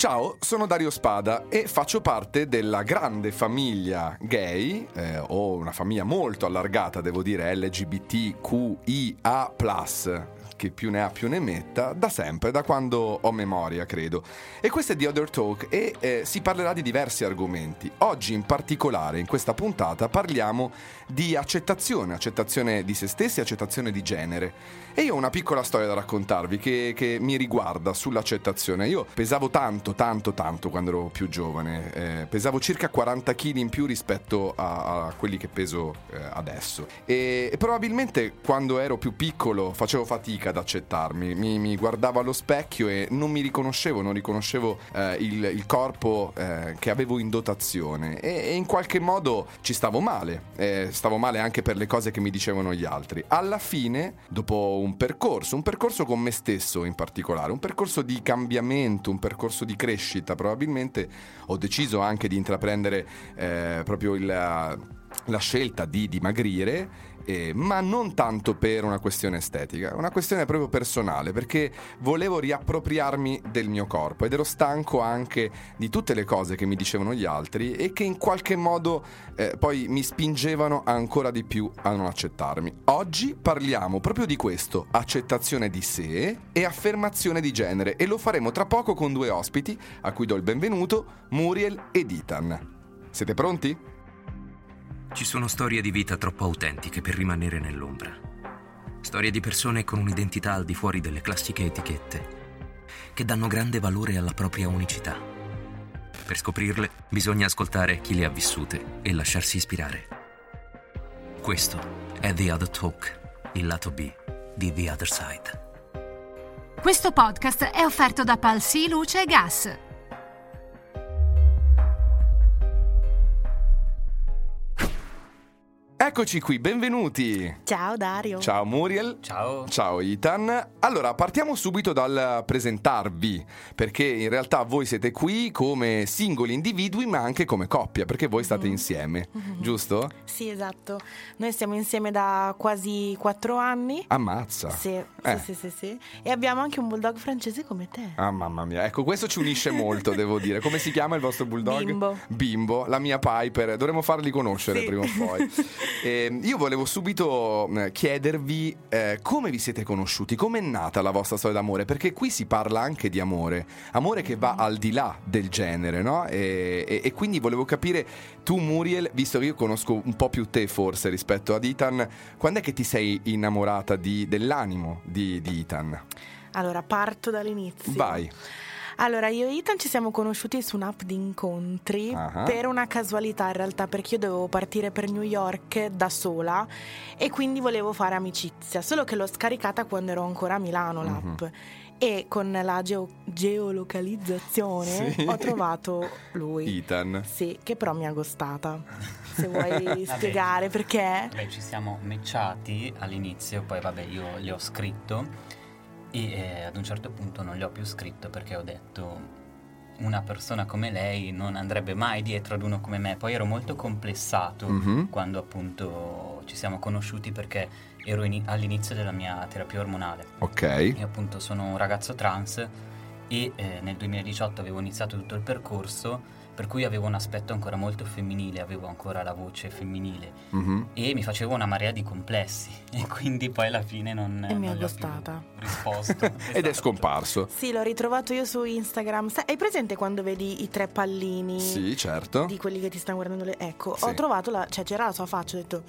Ciao, sono Dario Spada e faccio parte della grande famiglia gay, eh, o una famiglia molto allargata, devo dire, LGBTQIA che più ne ha più ne metta, da sempre, da quando ho memoria, credo. E questo è The Other Talk e eh, si parlerà di diversi argomenti. Oggi in particolare, in questa puntata, parliamo di accettazione, accettazione di se stessi, accettazione di genere. E io ho una piccola storia da raccontarvi che, che mi riguarda sull'accettazione. Io pesavo tanto, tanto, tanto quando ero più giovane. Eh, pesavo circa 40 kg in più rispetto a, a quelli che peso eh, adesso. E, e probabilmente quando ero più piccolo facevo fatica fatica ad accettarmi. Mi, mi, guardavo allo specchio e non mi riconoscevo, non riconoscevo eh, il, il, corpo eh, che avevo in dotazione e, e, in qualche modo ci stavo male. Eh, stavo male anche per le cose che mi dicevano gli altri. Alla fine, dopo un percorso, un percorso con me stesso in particolare, un percorso di cambiamento, un percorso di crescita, probabilmente ho deciso anche di intraprendere eh, proprio il, la scelta di dimagrire eh, ma non tanto per una questione estetica, una questione proprio personale, perché volevo riappropriarmi del mio corpo ed ero stanco anche di tutte le cose che mi dicevano gli altri e che in qualche modo eh, poi mi spingevano ancora di più a non accettarmi. Oggi parliamo proprio di questo, accettazione di sé e affermazione di genere e lo faremo tra poco con due ospiti a cui do il benvenuto, Muriel ed Ethan. Siete pronti? Ci sono storie di vita troppo autentiche per rimanere nell'ombra. Storie di persone con un'identità al di fuori delle classiche etichette, che danno grande valore alla propria unicità. Per scoprirle bisogna ascoltare chi le ha vissute e lasciarsi ispirare. Questo è The Other Talk, il lato B di The Other Side. Questo podcast è offerto da Palsi Luce e Gas Eccoci qui, benvenuti. Ciao Dario. Ciao Muriel. Ciao. Ciao Ethan. Allora, partiamo subito dal presentarvi, perché in realtà voi siete qui come singoli individui, ma anche come coppia, perché voi state mm. insieme, mm-hmm. giusto? Sì, esatto. Noi stiamo insieme da quasi quattro anni. Ammazza. Sì, eh. sì, sì, sì, sì. E abbiamo anche un bulldog francese come te. Ah, mamma mia. Ecco, questo ci unisce molto, devo dire. Come si chiama il vostro bulldog? Bimbo. Bimbo, la mia Piper. Dovremmo farli conoscere sì. prima o poi. Eh, io volevo subito eh, chiedervi eh, come vi siete conosciuti, come è nata la vostra storia d'amore, perché qui si parla anche di amore, amore che va al di là del genere, no? E, e, e quindi volevo capire, tu Muriel, visto che io conosco un po' più te forse rispetto ad Ethan, quando è che ti sei innamorata di, dell'animo di, di Ethan? Allora, parto dall'inizio. Vai. Allora, io e Ethan ci siamo conosciuti su un'app di incontri uh-huh. per una casualità in realtà, perché io dovevo partire per New York da sola e quindi volevo fare amicizia, solo che l'ho scaricata quando ero ancora a Milano l'app. Uh-huh. E con la geo- geolocalizzazione sì. ho trovato lui. Ethan. Sì, che però mi ha gostata. Se vuoi spiegare perché. Beh, ci siamo matchati all'inizio, poi vabbè io le ho scritto e eh, ad un certo punto non gli ho più scritto perché ho detto una persona come lei non andrebbe mai dietro ad uno come me. Poi ero molto complessato mm-hmm. quando appunto ci siamo conosciuti perché ero in, all'inizio della mia terapia ormonale. Ok. Io appunto sono un ragazzo trans e eh, nel 2018 avevo iniziato tutto il percorso per cui avevo un aspetto ancora molto femminile, avevo ancora la voce femminile mm-hmm. e mi facevo una marea di complessi e quindi poi alla fine non, e non mi è gustata. risposto. Ed è scomparso. Sì, l'ho ritrovato io su Instagram. Hai presente quando vedi i tre pallini? Sì, certo. Di quelli che ti stanno guardando le... Ecco, sì. ho trovato la... cioè c'era la sua faccia, ho detto...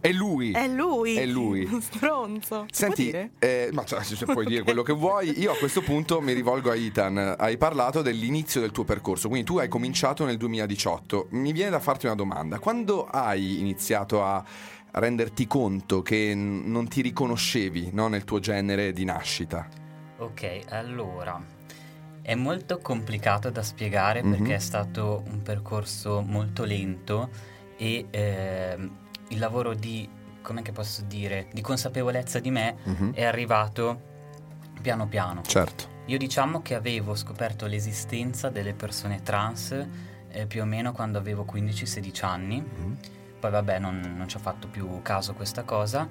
È lui. È lui. È lui. Stronzo. Senti, eh, ma cioè, puoi dire quello che vuoi. Io a questo punto mi rivolgo a Ethan. Hai parlato dell'inizio del tuo percorso, quindi tu hai cominciato nel 2018. Mi viene da farti una domanda. Quando hai iniziato a renderti conto che non ti riconoscevi no, nel tuo genere di nascita? Ok, allora è molto complicato da spiegare mm-hmm. perché è stato un percorso molto lento e eh, il lavoro di, come posso dire, di consapevolezza di me uh-huh. è arrivato piano piano. Certo. Io diciamo che avevo scoperto l'esistenza delle persone trans eh, più o meno quando avevo 15-16 anni. Uh-huh. Poi vabbè, non, non ci ho fatto più caso a questa cosa.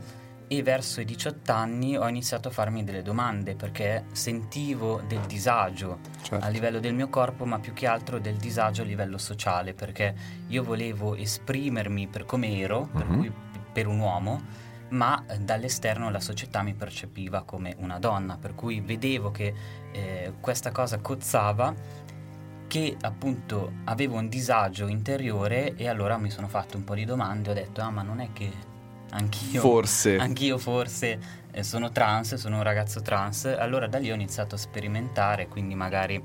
E verso i 18 anni ho iniziato a farmi delle domande perché sentivo del disagio certo. a livello del mio corpo ma più che altro del disagio a livello sociale perché io volevo esprimermi per come ero, mm-hmm. per, cui, per un uomo ma dall'esterno la società mi percepiva come una donna per cui vedevo che eh, questa cosa cozzava che appunto avevo un disagio interiore e allora mi sono fatto un po' di domande ho detto ah ma non è che Anch'io forse. Anch'io forse eh, sono trans, sono un ragazzo trans. Allora da lì ho iniziato a sperimentare, quindi magari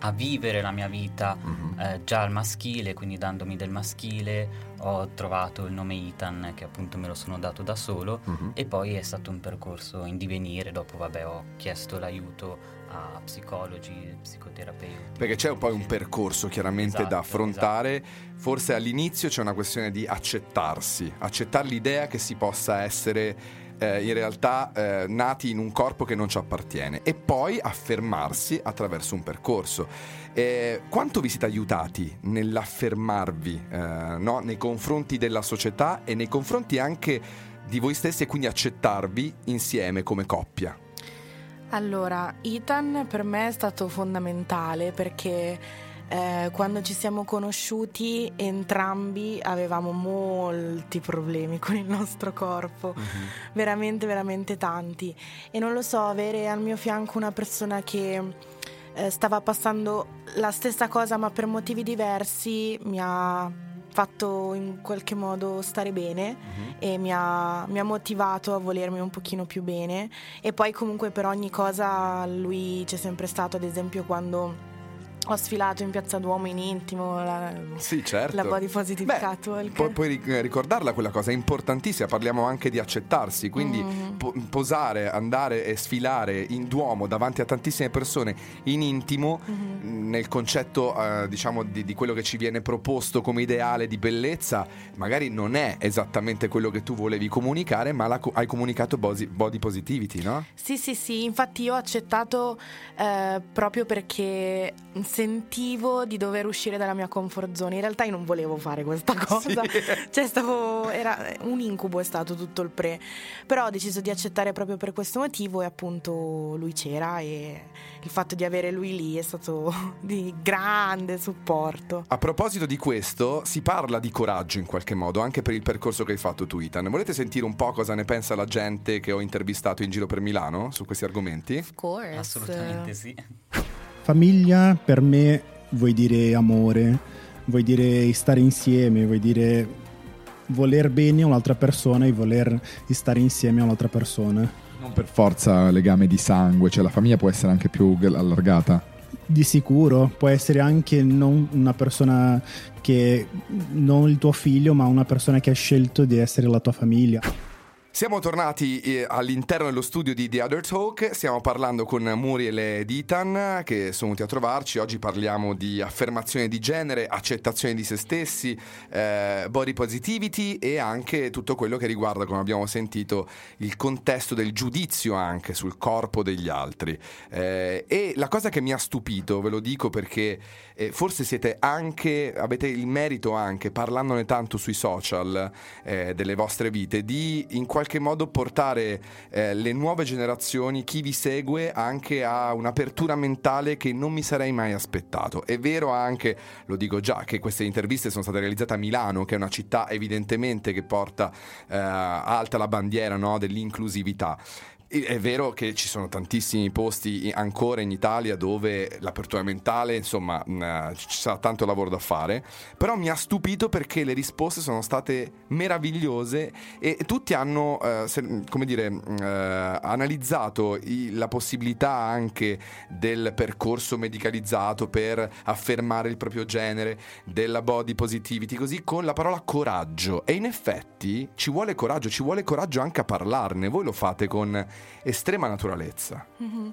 a vivere la mia vita mm-hmm. eh, già al maschile, quindi dandomi del maschile. Ho trovato il nome Ethan che appunto me lo sono dato da solo mm-hmm. e poi è stato un percorso in divenire. Dopo vabbè ho chiesto l'aiuto a psicologi, psicoterapeuti. Perché c'è poi un percorso chiaramente esatto, da affrontare, esatto. forse all'inizio c'è una questione di accettarsi, accettare l'idea che si possa essere eh, in realtà eh, nati in un corpo che non ci appartiene e poi affermarsi attraverso un percorso. Eh, quanto vi siete aiutati nell'affermarvi eh, no? nei confronti della società e nei confronti anche di voi stessi e quindi accettarvi insieme come coppia? Allora, Ethan per me è stato fondamentale perché eh, quando ci siamo conosciuti entrambi avevamo molti problemi con il nostro corpo, uh-huh. veramente, veramente tanti. E non lo so, avere al mio fianco una persona che eh, stava passando la stessa cosa ma per motivi diversi mi ha fatto in qualche modo stare bene uh-huh. e mi ha, mi ha, motivato a volermi un pochino più bene e poi comunque per ogni cosa lui c'è sempre stato ad esempio quando ho sfilato in Piazza Duomo in intimo la, sì, certo. la body positive Beh, catwalk. Pu- puoi ricordarla quella cosa, è importantissima, parliamo anche di accettarsi, quindi mm. po- posare, andare e sfilare in Duomo davanti a tantissime persone in intimo, mm-hmm. nel concetto uh, diciamo di, di, quello che ci viene proposto come ideale di bellezza, magari non è esattamente quello che tu volevi comunicare, ma co- hai comunicato body, body positivity, no? Sì, sì, sì, infatti io ho accettato eh, proprio perché sentivo di dover uscire dalla mia comfort zone. In realtà io non volevo fare questa cosa. Sì. Cioè, stavo. Era un incubo è stato tutto il pre. Però ho deciso di accettare proprio per questo motivo e appunto lui c'era e il fatto di avere lui lì è stato di grande supporto. A proposito di questo, si parla di coraggio in qualche modo, anche per il percorso che hai fatto tu, Ethan. Volete sentire un po' cosa ne pensa la gente che ho intervistato in giro per Milano su questi argomenti? Of course. Assolutamente sì. Famiglia per me vuoi dire amore, vuoi dire stare insieme, vuoi dire voler bene a un'altra persona e voler stare insieme a un'altra persona. Non per forza legame di sangue, cioè la famiglia può essere anche più allargata. Di sicuro, può essere anche non una persona che non il tuo figlio, ma una persona che ha scelto di essere la tua famiglia. Siamo tornati eh, all'interno dello studio di The Other Talk, stiamo parlando con Muriel e Ditan che sono venuti a trovarci, oggi parliamo di affermazione di genere, accettazione di se stessi, eh, body positivity e anche tutto quello che riguarda, come abbiamo sentito, il contesto del giudizio anche sul corpo degli altri. Eh, e la cosa che mi ha stupito, ve lo dico perché eh, forse siete anche, avete il merito anche, parlandone tanto sui social eh, delle vostre vite, di in qualche modo portare eh, le nuove generazioni, chi vi segue, anche a un'apertura mentale che non mi sarei mai aspettato. È vero anche, lo dico già, che queste interviste sono state realizzate a Milano, che è una città evidentemente che porta eh, alta la bandiera no, dell'inclusività. È vero che ci sono tantissimi posti ancora in Italia dove l'apertura mentale, insomma, ci sarà tanto lavoro da fare, però mi ha stupito perché le risposte sono state meravigliose e tutti hanno, eh, come dire, eh, analizzato la possibilità anche del percorso medicalizzato per affermare il proprio genere, della body positivity, così con la parola coraggio. E in effetti ci vuole coraggio, ci vuole coraggio anche a parlarne. Voi lo fate con estrema naturalezza. Mm-hmm.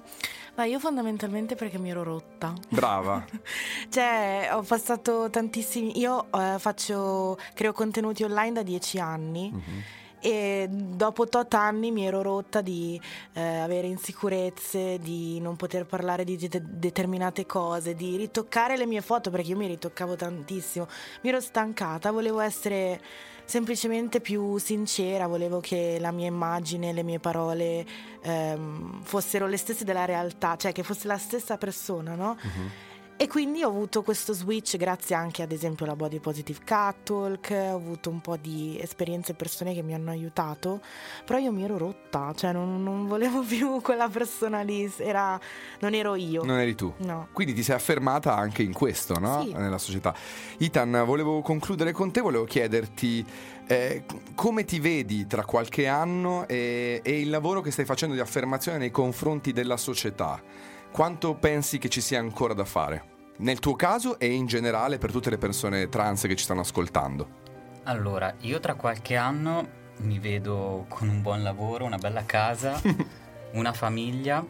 Ma io fondamentalmente perché mi ero rotta. Brava. cioè, ho passato tantissimi... Io eh, faccio... creo contenuti online da dieci anni. Mm-hmm e dopo tot anni mi ero rotta di eh, avere insicurezze, di non poter parlare di de- determinate cose, di ritoccare le mie foto perché io mi ritoccavo tantissimo, mi ero stancata, volevo essere semplicemente più sincera, volevo che la mia immagine, le mie parole ehm, fossero le stesse della realtà, cioè che fosse la stessa persona, no? Uh-huh. E quindi ho avuto questo switch grazie anche ad esempio alla Body Positive Cat Talk, ho avuto un po' di esperienze persone che mi hanno aiutato, però io mi ero rotta, cioè non, non volevo più quella persona lì, era, non ero io. Non eri tu? No. Quindi ti sei affermata anche in questo, no? Sì. Nella società. Itan, volevo concludere con te, volevo chiederti eh, come ti vedi tra qualche anno e, e il lavoro che stai facendo di affermazione nei confronti della società. Quanto pensi che ci sia ancora da fare? Nel tuo caso e in generale per tutte le persone trans che ci stanno ascoltando. Allora, io tra qualche anno mi vedo con un buon lavoro, una bella casa, una famiglia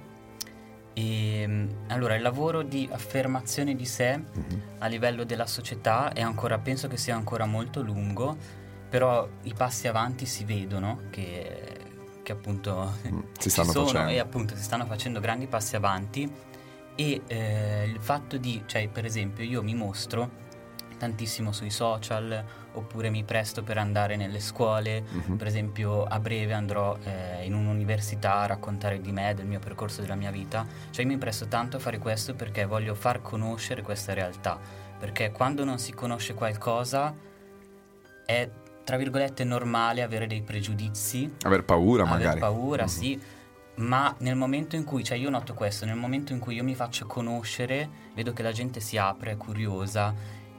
e allora il lavoro di affermazione di sé mm-hmm. a livello della società è ancora, penso che sia ancora molto lungo, però i passi avanti si vedono che, che appunto mm, si stanno sono facendo. e appunto si stanno facendo grandi passi avanti e eh, il fatto di, cioè per esempio io mi mostro tantissimo sui social oppure mi presto per andare nelle scuole, uh-huh. per esempio a breve andrò eh, in un'università a raccontare di me, del mio percorso, della mia vita, cioè mi presto tanto a fare questo perché voglio far conoscere questa realtà, perché quando non si conosce qualcosa è tra virgolette normale avere dei pregiudizi, aver paura aver magari. paura, uh-huh. sì ma nel momento in cui, cioè io noto questo, nel momento in cui io mi faccio conoscere, vedo che la gente si apre, è curiosa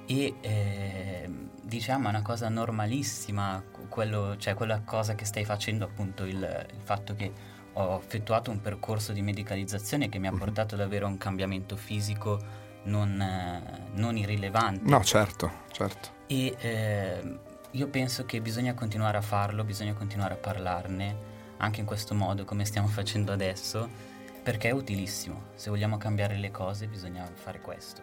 e eh, diciamo è una cosa normalissima, quello, cioè quella cosa che stai facendo appunto il, il, fatto che ho effettuato un percorso di medicalizzazione che mi ha mhm. portato ad avere un cambiamento fisico non, eh, non irrilevante. No, certo, certo. E eh, io penso che bisogna continuare a farlo, bisogna continuare a parlarne anche in questo modo come stiamo facendo adesso, perché è utilissimo. Se vogliamo cambiare le cose bisogna fare questo.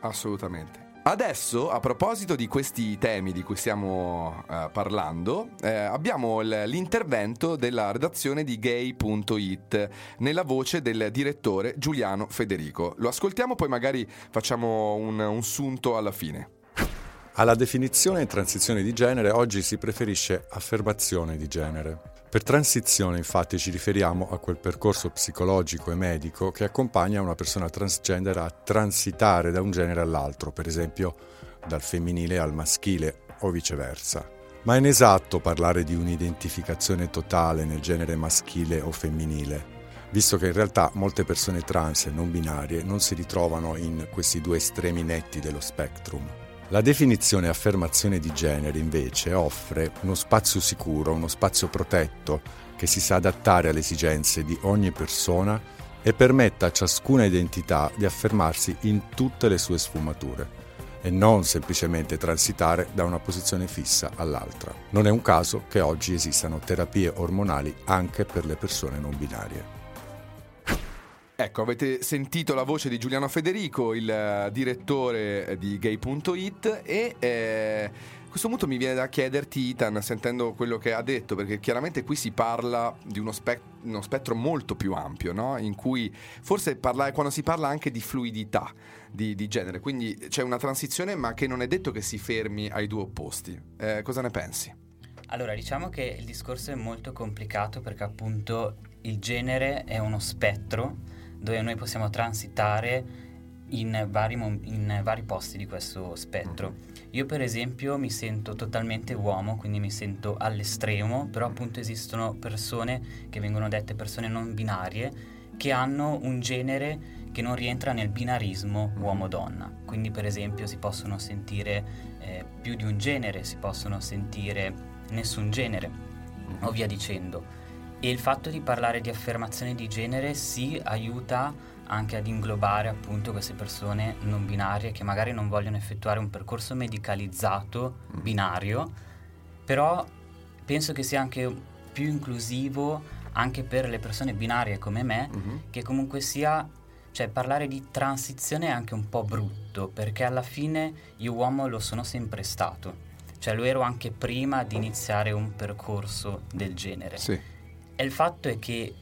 Assolutamente. Adesso, a proposito di questi temi di cui stiamo uh, parlando, eh, abbiamo l- l'intervento della redazione di gay.it nella voce del direttore Giuliano Federico. Lo ascoltiamo, poi magari facciamo un, un sunto alla fine. Alla definizione transizione di genere oggi si preferisce affermazione di genere. Per transizione infatti ci riferiamo a quel percorso psicologico e medico che accompagna una persona transgender a transitare da un genere all'altro, per esempio dal femminile al maschile o viceversa. Ma è inesatto parlare di un'identificazione totale nel genere maschile o femminile, visto che in realtà molte persone trans e non binarie non si ritrovano in questi due estremi netti dello spectrum. La definizione affermazione di genere invece offre uno spazio sicuro, uno spazio protetto che si sa adattare alle esigenze di ogni persona e permetta a ciascuna identità di affermarsi in tutte le sue sfumature e non semplicemente transitare da una posizione fissa all'altra. Non è un caso che oggi esistano terapie ormonali anche per le persone non binarie. Ecco, avete sentito la voce di Giuliano Federico, il uh, direttore di gay.it e eh, a questo punto mi viene da chiederti, Itan, sentendo quello che ha detto, perché chiaramente qui si parla di uno, spe- uno spettro molto più ampio, no? in cui forse parla- quando si parla anche di fluidità di, di, genere, quindi c'è una transizione ma che non è detto che si fermi ai due opposti. Eh, cosa ne pensi? Allora, diciamo che il discorso è molto complicato perché appunto il genere è uno spettro dove noi possiamo transitare in vari, in vari posti di questo spettro. Io per esempio mi sento totalmente uomo, quindi mi sento all'estremo, però appunto esistono persone che vengono dette persone non binarie che hanno un genere che non rientra nel binarismo uomo-donna. Quindi per esempio si possono sentire eh, più di un genere, si possono sentire nessun genere, o via dicendo. E il fatto di parlare di affermazione di genere si aiuta anche ad inglobare appunto queste persone non binarie che magari non vogliono effettuare un percorso medicalizzato mm. binario, però penso che sia anche più inclusivo anche per le persone binarie come me, mm-hmm. che comunque sia, cioè parlare di transizione è anche un po' brutto, perché alla fine io uomo lo sono sempre stato cioè lo ero anche prima di iniziare un percorso del genere. Sì. E il fatto è che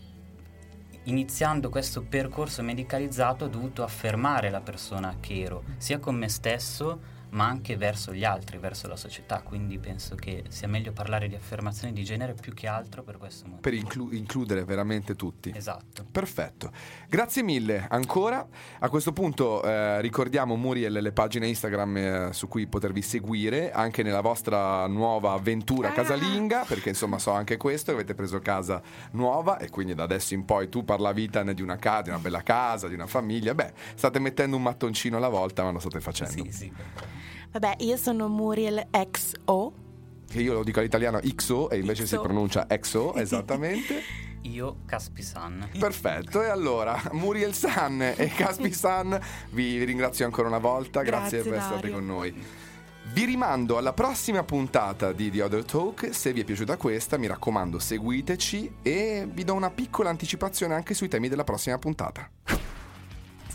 iniziando questo percorso medicalizzato ho dovuto affermare la persona che ero, sia con me stesso ma anche verso gli altri, verso la società, quindi penso che sia meglio parlare di affermazione di genere più che altro per questo motivo. Per inclu- includere veramente tutti. Esatto. Perfetto. Grazie mille ancora. A questo punto eh, ricordiamo Muriel le pagine Instagram eh, su cui potervi seguire anche nella vostra nuova avventura ah. casalinga, perché insomma so anche questo, avete preso casa nuova e quindi da adesso in poi tu parlavi Itan di una casa, di una bella casa, di una famiglia. Beh, state mettendo un mattoncino alla volta, ma lo state facendo. Sì, sì. Vabbè, io sono Muriel XO. Che io lo dico all'italiano XO e invece XO. si pronuncia XO, esattamente. io Caspi San. Perfetto, e allora Muriel San e Caspi San vi ringrazio ancora una volta, grazie, grazie per essere stati con noi. Vi rimando alla prossima puntata di The Other Talk. Se vi è piaciuta questa, mi raccomando, seguiteci e vi do una piccola anticipazione anche sui temi della prossima puntata.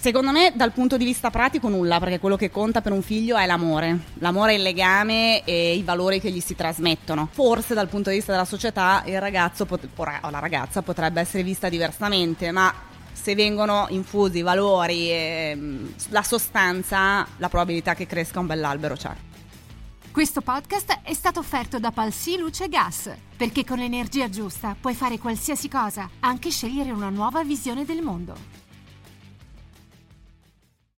Secondo me dal punto di vista pratico nulla, perché quello che conta per un figlio è l'amore, l'amore è il legame e i valori che gli si trasmettono. Forse dal punto di vista della società il ragazzo pot- o la ragazza potrebbe essere vista diversamente, ma se vengono infusi i valori e mm, la sostanza, la probabilità che cresca un bell'albero c'è. Questo podcast è stato offerto da Palsi Luce Gas, perché con l'energia giusta puoi fare qualsiasi cosa, anche scegliere una nuova visione del mondo.